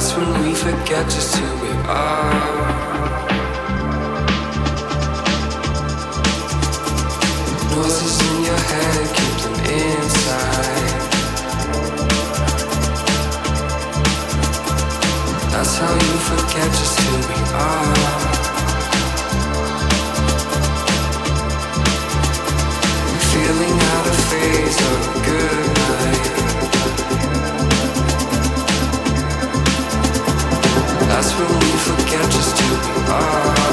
That's when we forget just who we are. Noises in your head, keep them inside. That's how you forget just who we are. Feeling out of phase of good That's when we forget just who we are.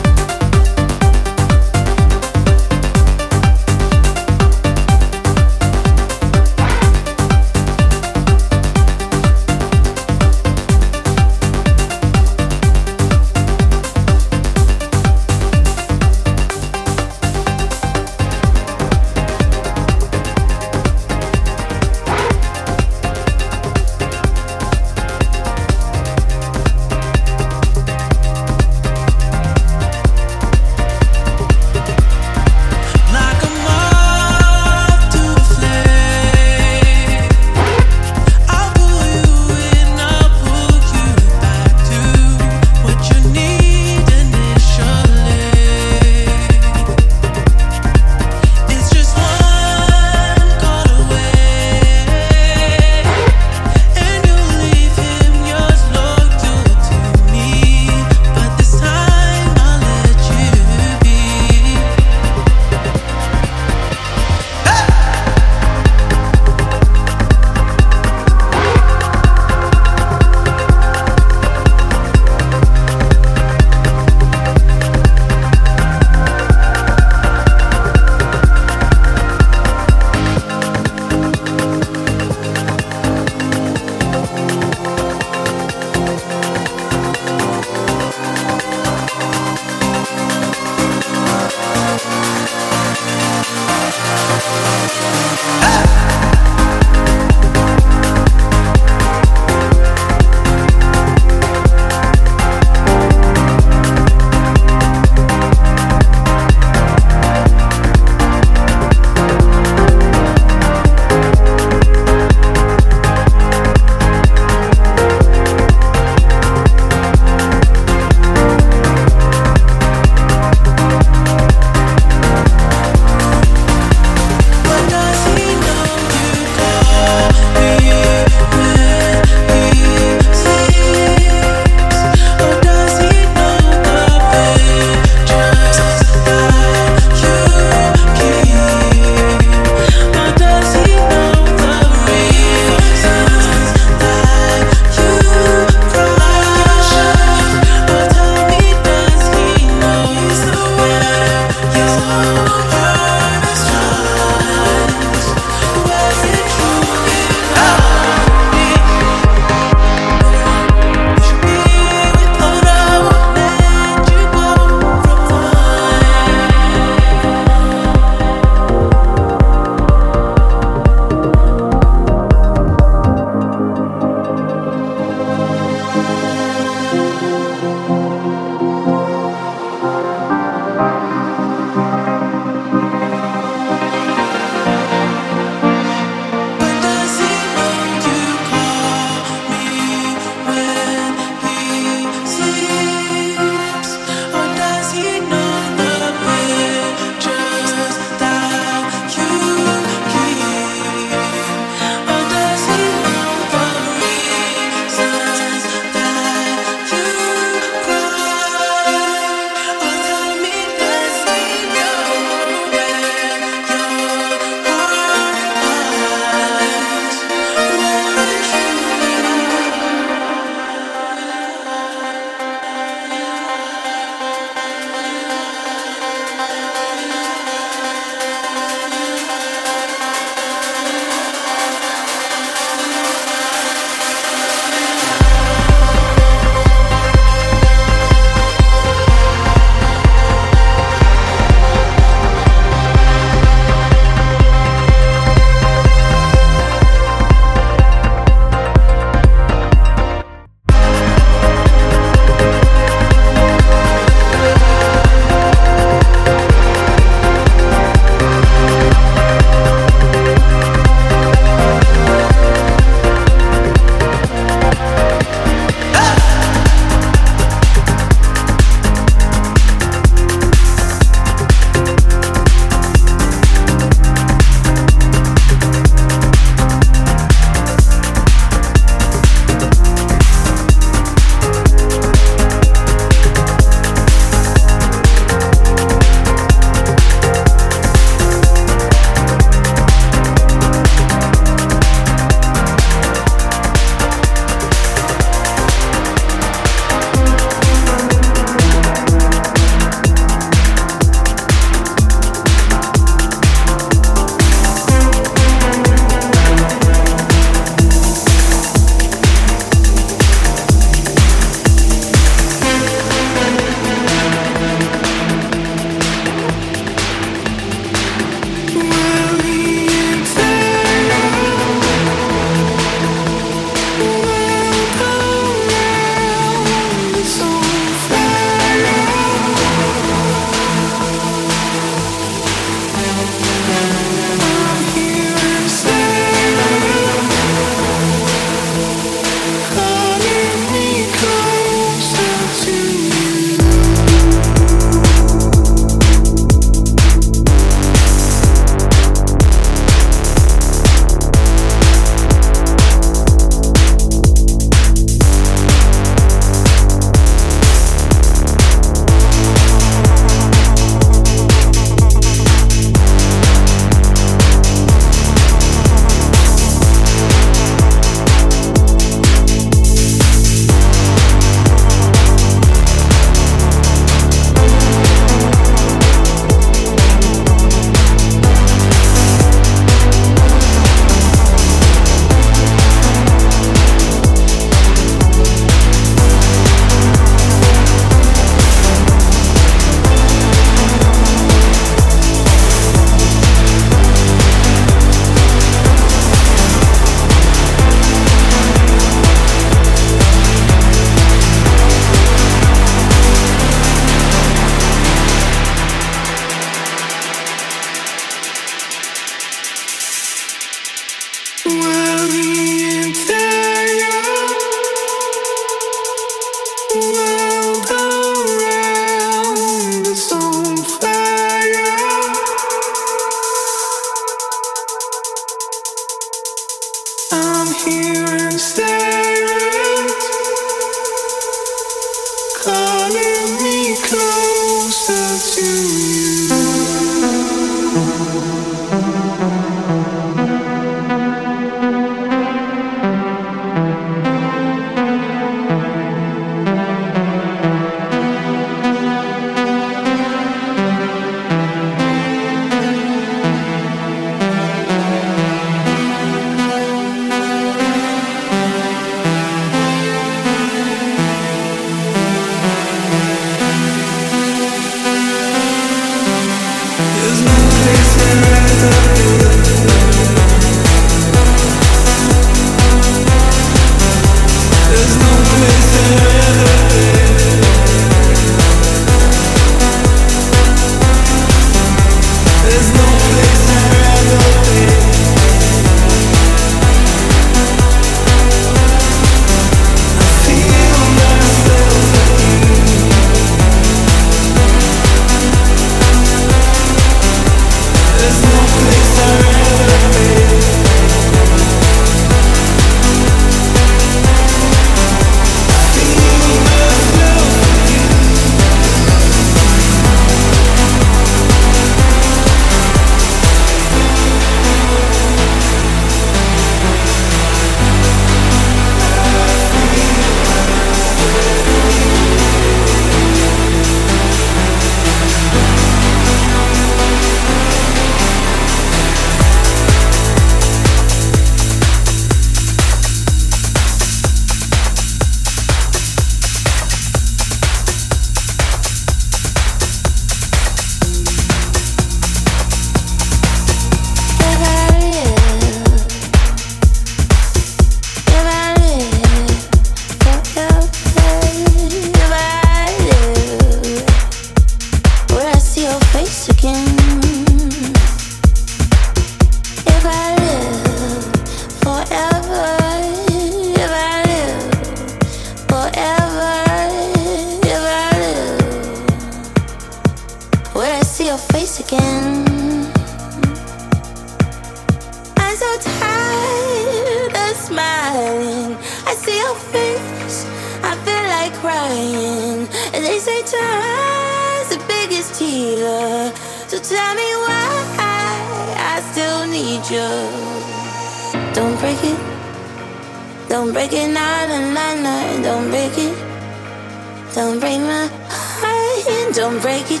Don't break my heart, don't break it.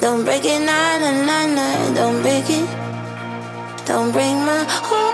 Don't break it, Na na na. nah. Don't break it. Don't break my heart.